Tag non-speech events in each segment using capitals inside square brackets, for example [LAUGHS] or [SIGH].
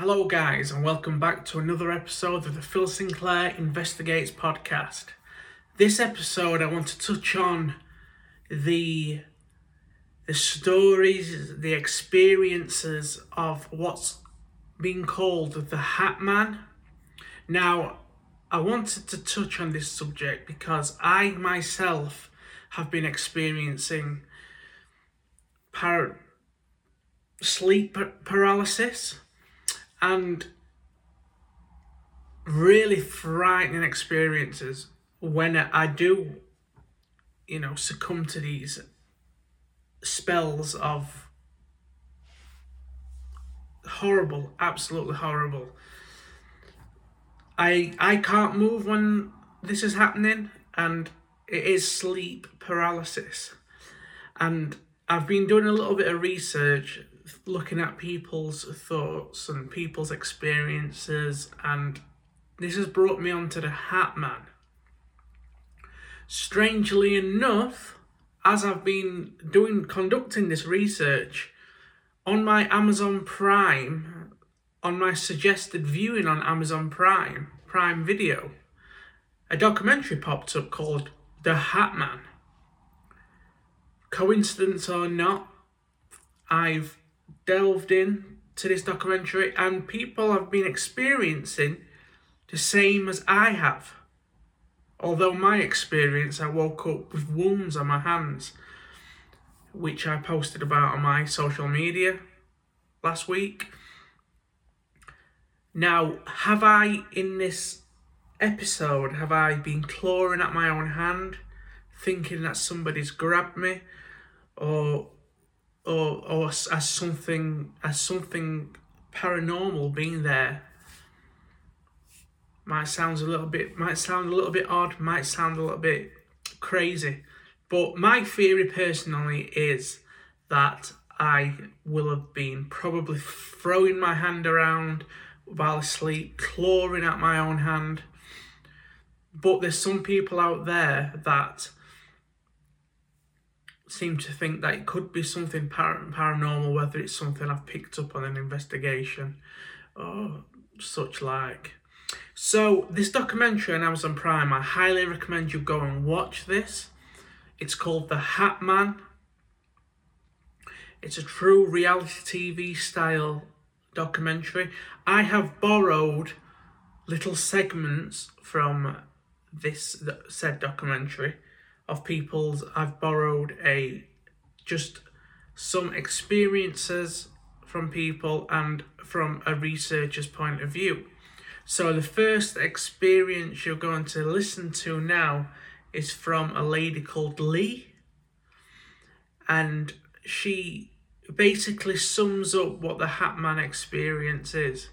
Hello, guys, and welcome back to another episode of the Phil Sinclair Investigates podcast. This episode, I want to touch on the the stories, the experiences of what's being called the Hat Man. Now, I wanted to touch on this subject because I myself have been experiencing par- sleep paralysis and really frightening experiences when I do, you know, succumb to these spells of horrible, absolutely horrible. I I can't move when this is happening, and it is sleep paralysis. And I've been doing a little bit of research, looking at people's thoughts and people's experiences, and this has brought me onto the Hat Man. Strangely enough, as I've been doing conducting this research on my Amazon Prime, on my suggested viewing on Amazon Prime, Prime Video, a documentary popped up called The Hat Man. Coincidence or not, I've delved in to this documentary and people have been experiencing the same as I have. Although my experience, I woke up with wounds on my hands, which I posted about on my social media last week. Now, have I in this episode, have I been clawing at my own hand, thinking that somebody's grabbed me, or or or as something as something paranormal being there might sound a little bit might sound a little bit odd, might sound a little bit crazy. But my theory personally is that I will have been probably throwing my hand around while asleep, clawing at my own hand. But there's some people out there that seem to think that it could be something par- paranormal, whether it's something I've picked up on an investigation or such like. So, this documentary on Amazon Prime, I highly recommend you go and watch this. It's called The Hat Man. It's a true reality TV style documentary. I have borrowed little segments from this said documentary of people's. I've borrowed a just some experiences from people and from a researcher's point of view. So the first experience you're going to listen to now is from a lady called Lee. And she basically sums up what the Hatman experience is.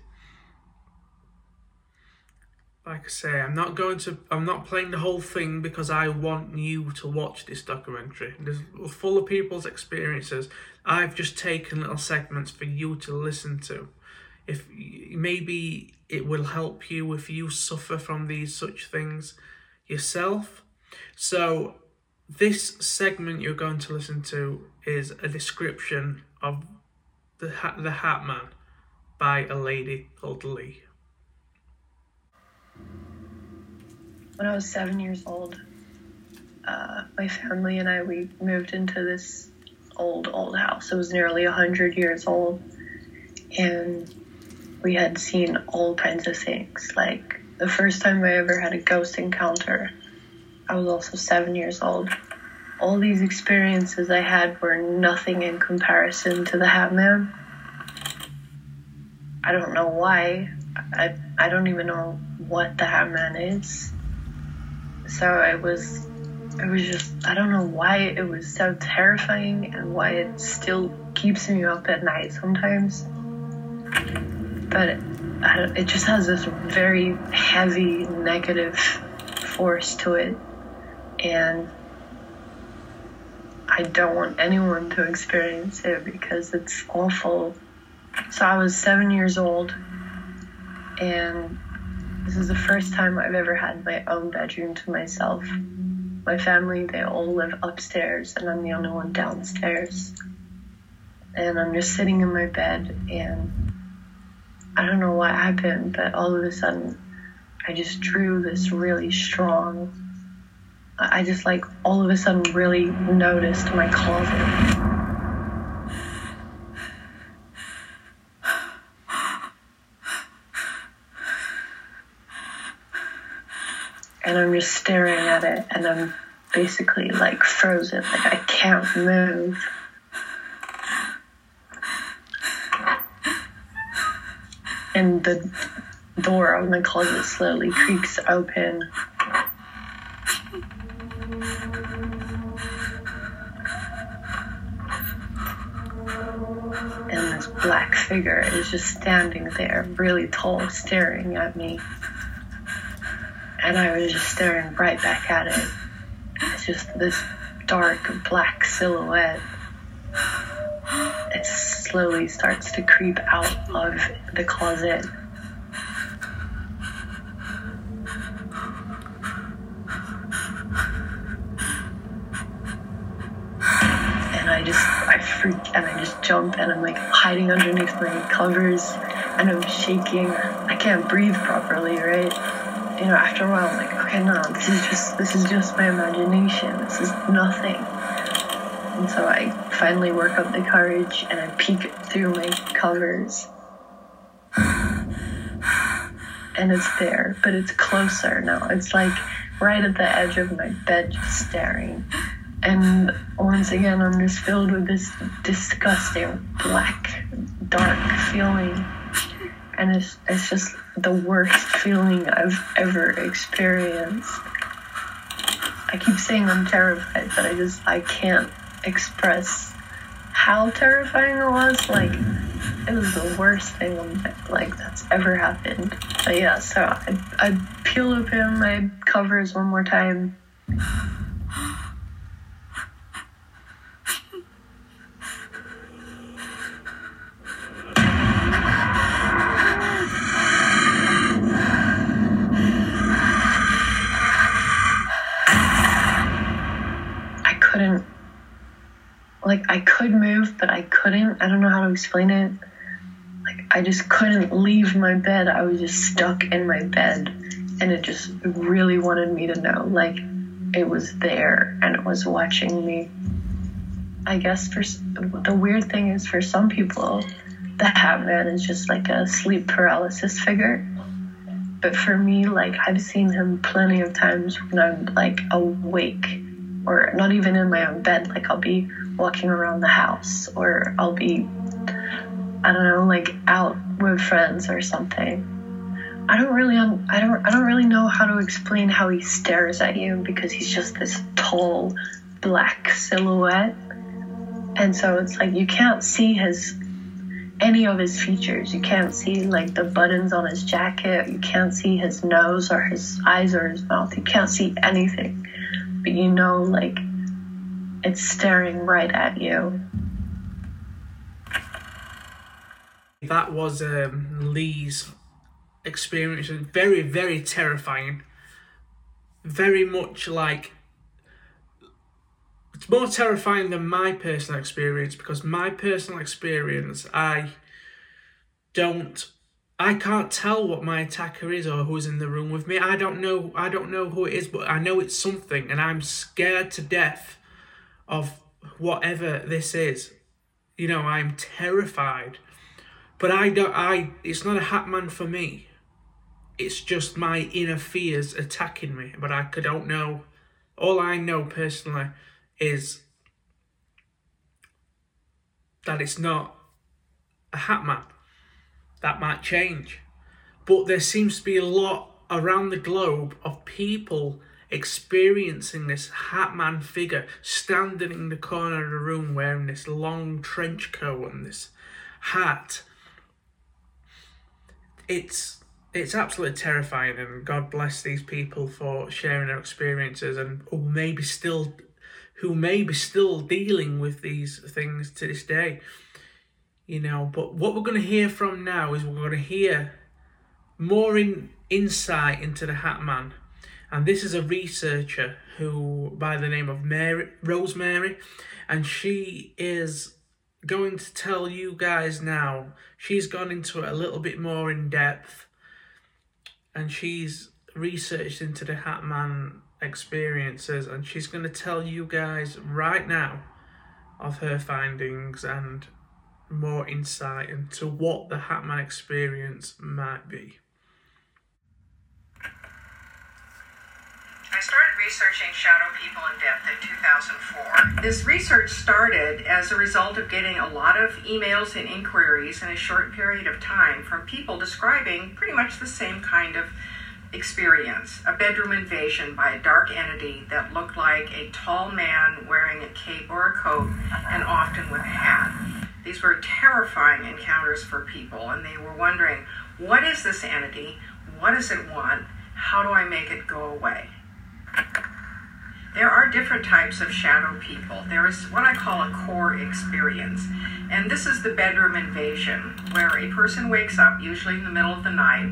Like I say, I'm not going to I'm not playing the whole thing because I want you to watch this documentary. It's full of people's experiences. I've just taken little segments for you to listen to if maybe it will help you if you suffer from these such things yourself. So, this segment you're going to listen to is a description of the Hat, the Hat Man by a lady called Lee. When I was seven years old, uh, my family and I we moved into this old old house. It was nearly a hundred years old, and we had seen all kinds of things. Like the first time I ever had a ghost encounter, I was also seven years old. All these experiences I had were nothing in comparison to the Hat Man. I don't know why. I, I don't even know what the Hat Man is. So I was, it was just, I don't know why it was so terrifying and why it still keeps me up at night sometimes but it, it just has this very heavy negative force to it and I don't want anyone to experience it because it's awful. So I was seven years old, and this is the first time I've ever had my own bedroom to myself. My family, they all live upstairs, and I'm the only one downstairs. And I'm just sitting in my bed, and I don't know what happened, but all of a sudden, I just drew this really strong. I just like all of a sudden really noticed my closet. And I'm just staring at it and I'm basically like frozen, like I can't move. And the door of my closet slowly creaks open. And this black figure is just standing there, really tall, staring at me and I was just staring right back at it. It's just this dark black silhouette. It slowly starts to creep out of the closet. And I just, I freak and I just jump and I'm like hiding underneath my covers and I'm shaking. I can't breathe properly, right? You know, after a while, I'm like, okay, no, this is just this is just my imagination. This is nothing. And so I finally work up the courage and I peek through my covers. And it's there, but it's closer now. It's like right at the edge of my bed, just staring. And once again, I'm just filled with this disgusting, black, dark feeling and it's, it's just the worst feeling I've ever experienced. I keep saying I'm terrified, but I just I can't express how terrifying it was. Like it was the worst thing like that's ever happened. But yeah, so I I peel open my covers one more time. Like I could move, but I couldn't. I don't know how to explain it. Like I just couldn't leave my bed. I was just stuck in my bed, and it just really wanted me to know, like it was there and it was watching me. I guess for the weird thing is for some people, the Hat Man is just like a sleep paralysis figure. But for me, like I've seen him plenty of times when I'm like awake or not even in my own bed. Like I'll be walking around the house or I'll be, I don't know, like out with friends or something. I don't really, un- I don't, I don't really know how to explain how he stares at you because he's just this tall, black silhouette, and so it's like you can't see his any of his features. You can't see like the buttons on his jacket. You can't see his nose or his eyes or his mouth. You can't see anything. But you know, like it's staring right at you. That was um, Lee's experience. Very, very terrifying. Very much like. It's more terrifying than my personal experience because my personal experience, I don't I can't tell what my attacker is or who's in the room with me. I don't know I don't know who it is, but I know it's something and I'm scared to death of whatever this is. You know, I'm terrified. But I don't I it's not a hat man for me. It's just my inner fears attacking me. But I don't know all I know personally is that it's not a hat man. That might change. But there seems to be a lot around the globe of people experiencing this hat man figure standing in the corner of the room wearing this long trench coat and this hat. It's it's absolutely terrifying and God bless these people for sharing their experiences and who maybe still who may be still dealing with these things to this day. You know, but what we're going to hear from now is we're going to hear more in insight into the Hat Man and this is a researcher who, by the name of Mary Rosemary, and she is going to tell you guys now. She's gone into it a little bit more in depth and she's researched into the Hatman experiences and she's going to tell you guys right now of her findings and more insight into what the Hatman experience might be. I started researching shadow people in depth in 2004. This research started as a result of getting a lot of emails and inquiries in a short period of time from people describing pretty much the same kind of experience a bedroom invasion by a dark entity that looked like a tall man wearing a cape or a coat and often with a hat. These were terrifying encounters for people, and they were wondering what is this entity? What does it want? How do I make it go away? There are different types of shadow people. There is what I call a core experience. And this is the bedroom invasion, where a person wakes up, usually in the middle of the night,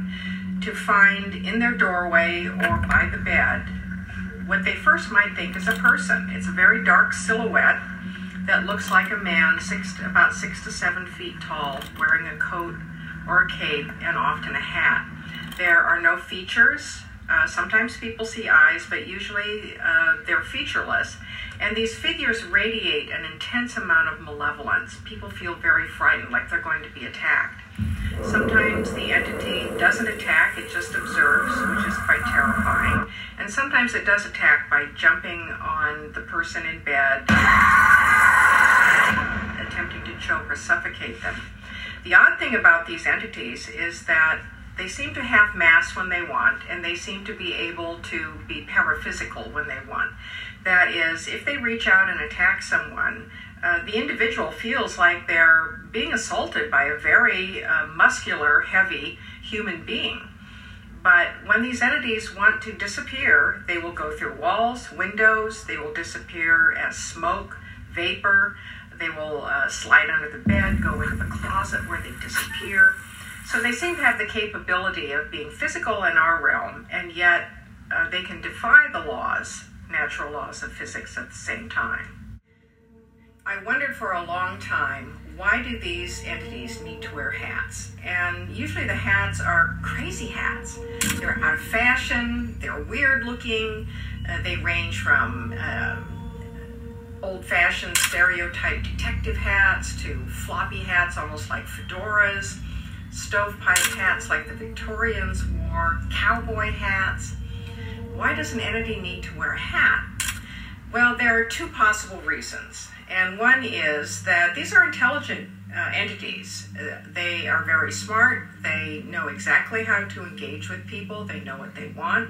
to find in their doorway or by the bed what they first might think is a person. It's a very dark silhouette that looks like a man, six, to, about six to seven feet tall, wearing a coat or a cape and often a hat. There are no features. Uh, sometimes people see eyes, but usually uh, they're featureless. And these figures radiate an intense amount of malevolence. People feel very frightened, like they're going to be attacked. Sometimes the entity doesn't attack, it just observes, which is quite terrifying. And sometimes it does attack by jumping on the person in bed, attempting to choke or suffocate them. The odd thing about these entities is that they seem to have mass when they want, and they seem to be able to be paraphysical when they want. That is, if they reach out and attack someone, uh, the individual feels like they're being assaulted by a very uh, muscular, heavy human being. But when these entities want to disappear, they will go through walls, windows, they will disappear as smoke, vapor, they will uh, slide under the bed, go into the closet where they disappear. So they seem to have the capability of being physical in our realm, and yet uh, they can defy the laws, natural laws of physics at the same time. I wondered for a long time why do these entities need to wear hats? And usually the hats are crazy hats. They're out of fashion, they're weird looking, uh, they range from uh, old fashioned stereotype detective hats to floppy hats, almost like fedoras stovepipe hats like the Victorians wore, cowboy hats. Why does an entity need to wear a hat? Well, there are two possible reasons. And one is that these are intelligent uh, entities. Uh, they are very smart. They know exactly how to engage with people. They know what they want.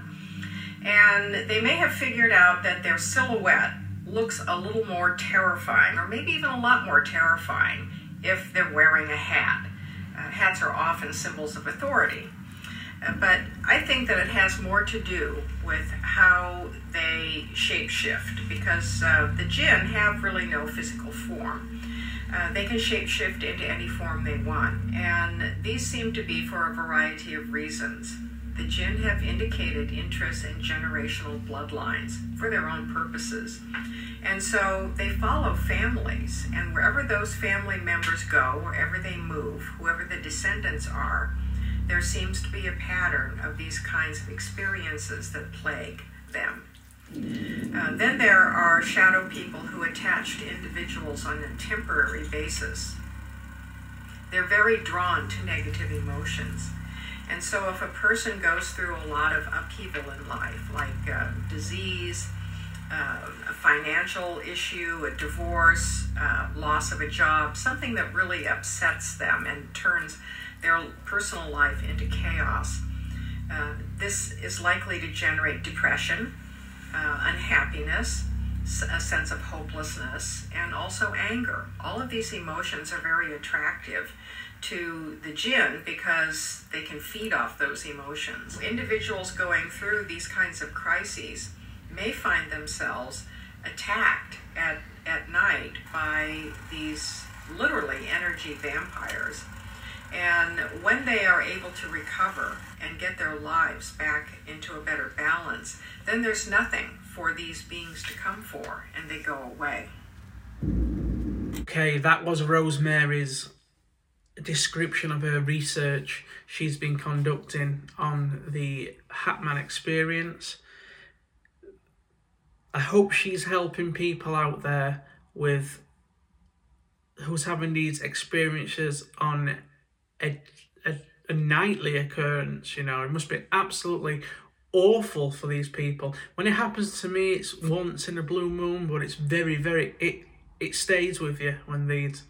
And they may have figured out that their silhouette looks a little more terrifying, or maybe even a lot more terrifying, if they're wearing a hat hats are often symbols of authority. Uh, but I think that it has more to do with how they shapeshift because uh, the jinn have really no physical form. Uh, they can shapeshift into any form they want, and these seem to be for a variety of reasons. The jinn have indicated interest in generational bloodlines for their own purposes. And so they follow families, and wherever those family members go, wherever they move, whoever the descendants are, there seems to be a pattern of these kinds of experiences that plague them. Uh, then there are shadow people who attach to individuals on a temporary basis. They're very drawn to negative emotions. And so, if a person goes through a lot of upheaval in life, like uh, disease, uh, financial issue, a divorce, uh, loss of a job, something that really upsets them and turns their personal life into chaos, uh, this is likely to generate depression, uh, unhappiness, a sense of hopelessness, and also anger. All of these emotions are very attractive to the jinn because they can feed off those emotions. Individuals going through these kinds of crises may find themselves attacked at, at night by these literally energy vampires. And when they are able to recover and get their lives back into a better balance, then there's nothing for these beings to come for and they go away. Okay, that was Rosemary's description of her research she's been conducting on the Hatman experience. I hope she's helping people out there with who's having these experiences on a, a, a nightly occurrence. You know, it must be absolutely awful for these people. When it happens to me, it's once in a blue moon, but it's very, very it it stays with you when these.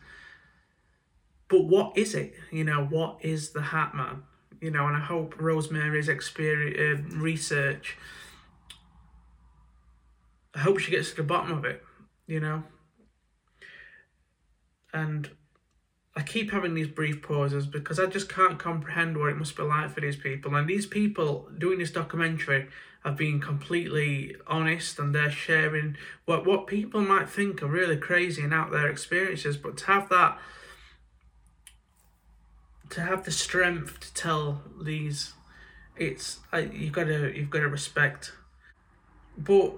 But what is it? You know, what is the Hat Man? You know, and I hope Rosemary's experience uh, research. I hope she gets to the bottom of it. You know. And I keep having these brief pauses because I just can't comprehend what it must be like for these people. And these people doing this documentary have been completely honest and they're sharing what, what people might think are really crazy and out there experiences. But to have that, to have the strength to tell these, it's you've got to you've got to respect. But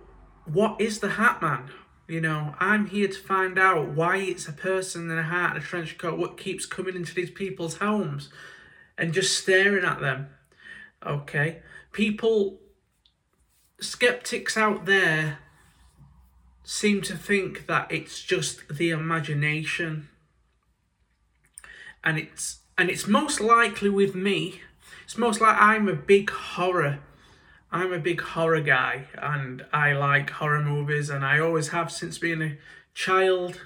what is the Hat Man? You know, I'm here to find out why it's a person in a hat and a trench coat, what keeps coming into these people's homes and just staring at them. Okay. People, skeptics out there seem to think that it's just the imagination. And it's and it's most likely with me, it's most like I'm a big horror I'm a big horror guy and I like horror movies and I always have since being a child.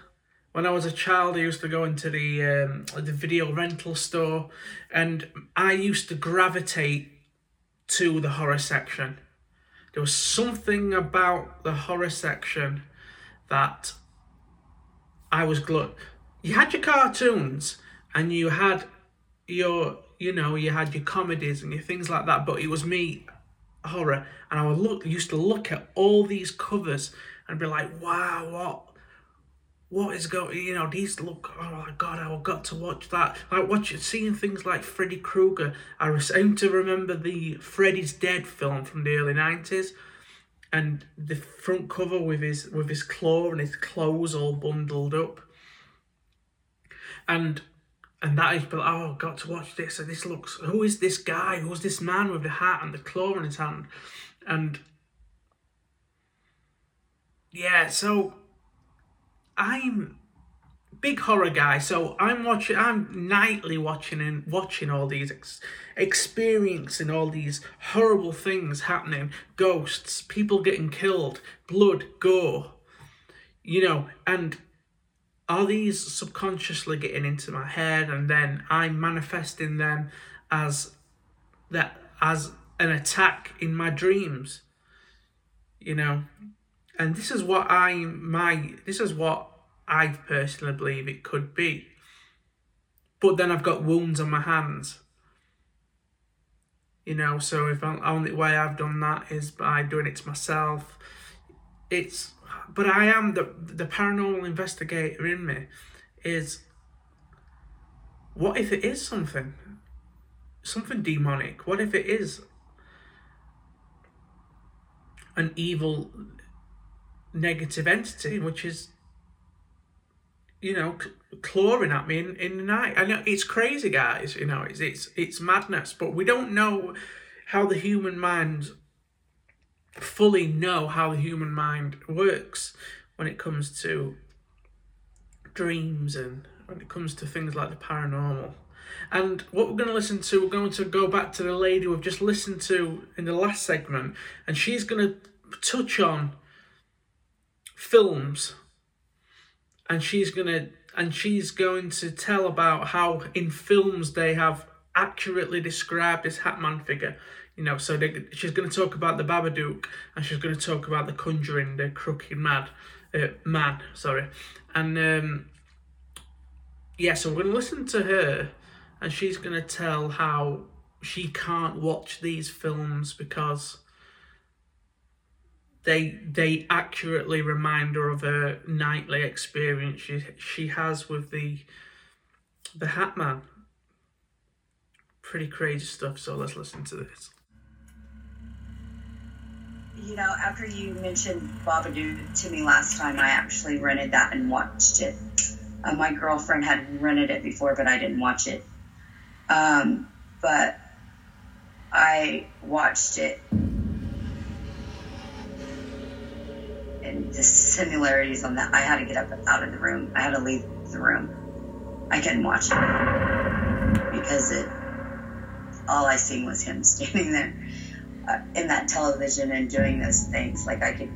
When I was a child, I used to go into the um, the video rental store and I used to gravitate to the horror section. There was something about the horror section that I was glued. You had your cartoons and you had your, you know, you had your comedies and your things like that, but it was me horror, and I would look used to look at all these covers and be like, wow, what what is going you know these look oh my god i got to watch that. Like watching seeing things like freddy krueger i seem to remember the freddy's dead film from the early 90s and the front cover with his with his claw and his clothes all bundled up. And and that is, but oh, got to watch this. And this looks, who is this guy? Who's this man with the hat and the claw in his hand? And yeah, so I'm big horror guy. So I'm watching, I'm nightly watching and watching all these, ex- experiencing all these horrible things happening, ghosts, people getting killed, blood, gore, you know, and are these subconsciously getting into my head and then I'm manifesting them as that as an attack in my dreams? You know? And this is what I my this is what I personally believe it could be. But then I've got wounds on my hands. You know, so if the only way I've done that is by doing it to myself, it's but I am the the paranormal investigator in me is what if it is something? Something demonic. What if it is an evil negative entity which is you know clawing at me in, in the night? I know it's crazy guys you know it's it's it's madness but we don't know how the human mind fully know how the human mind works when it comes to dreams and when it comes to things like the paranormal. And what we're going to listen to, we're going to go back to the lady we've just listened to in the last segment, and she's going to touch on films, and she's going to and she's going to tell about how in films they have accurately described this Hatman figure you know, so she's going to talk about the Babadook and she's going to talk about the Conjuring, the Crooked Mad uh, Man, sorry, and um, yeah, so we're going to listen to her, and she's going to tell how she can't watch these films because they they accurately remind her of a nightly experience she she has with the the Hat Man. Pretty crazy stuff. So let's listen to this you know, after you mentioned Babadook to me last time, I actually rented that and watched it. Uh, my girlfriend had rented it before, but I didn't watch it. Um, but I watched it and the similarities on that. I had to get up out of the room. I had to leave the room. I couldn't watch it because it all I seen was him [LAUGHS] standing there Uh, in that television and doing those things. Like I could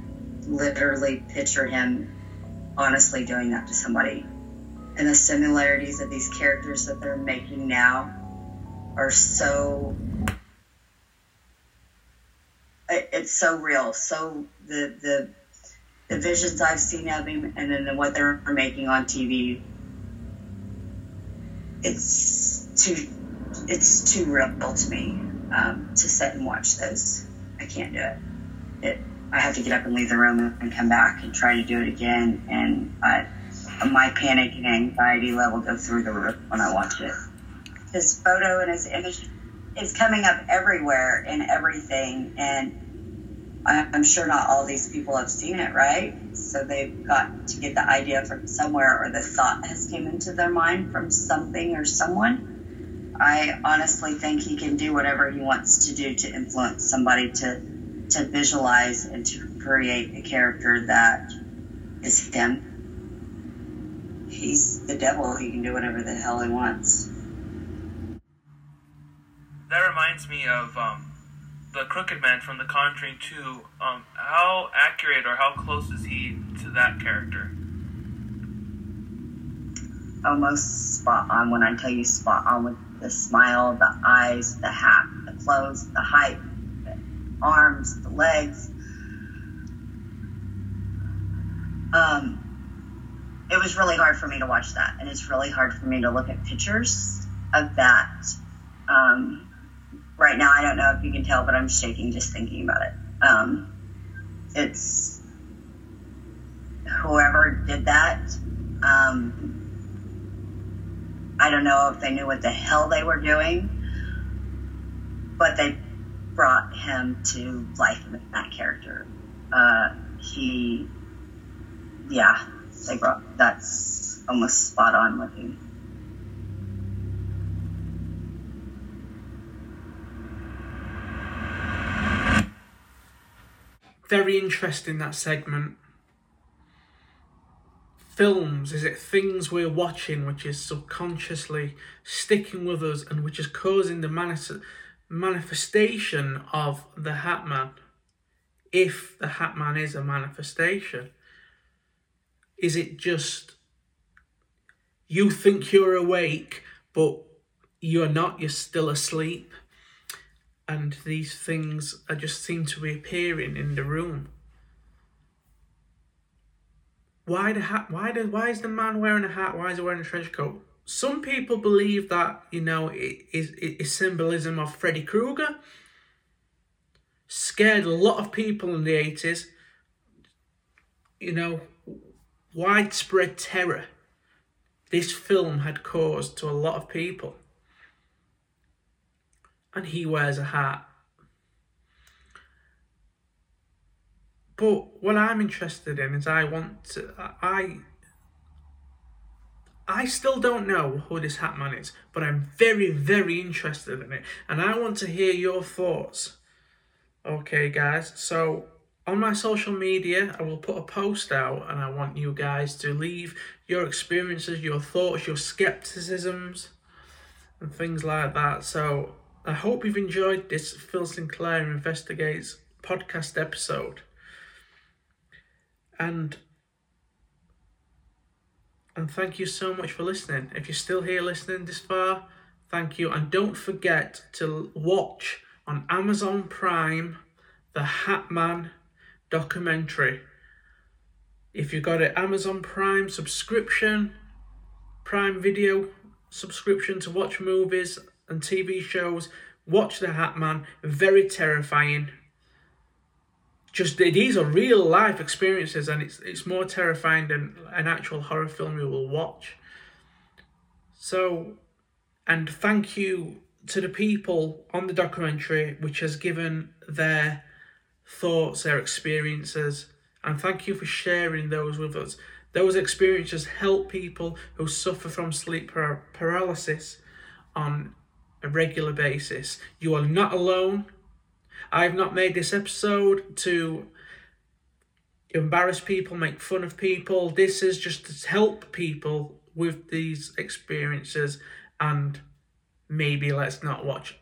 literally picture him honestly doing that to somebody. And the similarities of these characters that they're making now are so it's so real. So the the the visions I've seen of him, and then what they're making on TV, it's too it's too real to me um, to sit and watch those. I can't do it. It I have to get up and leave the room and come back and try to do it again, and I, my panic and anxiety level go through the roof when I watch it. His photo and his image is coming up everywhere and everything, and I'm sure not all these people have seen it, right? So they've got to get the idea from somewhere, or the thought has came into their mind from something or someone. I honestly think he can do whatever he wants to do to influence somebody to to visualize and to create a character that is him. He's the devil. He can do whatever the hell he wants. That reminds me of um, the Crooked Man from The Conjuring 2, um, how accurate or how close is he to that character? Almost spot on when I tell you spot on with the smile, the eyes, the hat, the clothes, the height, the arms, the legs. Um, it was really hard for me to watch that, and it's really hard for me to look at pictures of that. Um, right now, I don't know if you can tell, but I'm shaking just thinking about it. Um, it's whoever did that. I don't know if they knew what the hell they were doing, but they brought him to life with that character. Uh, he, yeah, they brought that's almost spot on with him. very interesting that segment. Films, is it things we're watching which is subconsciously sticking with us and which is causing the manis- manifestation of the Hatman? If the Hatman is a manifestation, is it just you think you're awake, but you're not, you're still asleep? and these things are just seem to be appearing in the room. Why the hat? Why the, Why is the man wearing a hat? Why is he wearing a trench coat? Some people believe that you know it is it is symbolism of Freddy Krueger. Scared a lot of people in the eighties. You know, widespread terror. This film had caused to a lot of people and he wears a hat. But what I'm interested in is I want to, I I still don't know who this hat man is, but I'm very, very interested in it. And I want to hear your thoughts. Okay, guys. So on my social media, I will put a post out and I want you guys to leave your experiences, your thoughts, your skepticisms, and things like that. So I hope you've enjoyed this Phil Sinclair Investigates podcast episode. And and thank you so much for listening. If you're still here listening this far, thank you. And don't forget to watch on Amazon Prime the Hatman documentary. If you've got an Amazon Prime subscription, Prime Video subscription to watch movies and TV shows. Watch The Hat Man, very terrifying. Just these are real life experiences, and it's it's more terrifying than an actual horror film you will watch. So, and thank you to the people on the documentary which has given their thoughts, their experiences, and thank you for sharing those with us. Those experiences help people who suffer from sleep par- paralysis on a regular basis. You are not alone. I've not made this episode to embarrass people, make fun of people. This is just to help people with these experiences and maybe let's not watch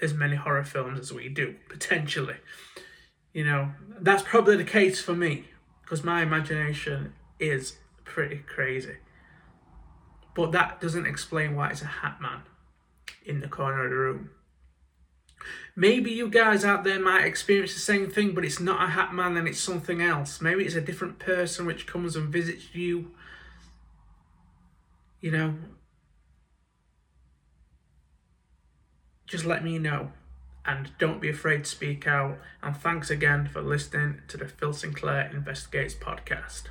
as many horror films as we do, potentially. You know, that's probably the case for me because my imagination is pretty crazy. But that doesn't explain why it's a hat man in the corner of the room. Maybe you guys out there might experience the same thing, but it's not a hat man and it's something else. Maybe it's a different person which comes and visits you. You know, just let me know and don't be afraid to speak out. And thanks again for listening to the Phil Sinclair Investigates podcast.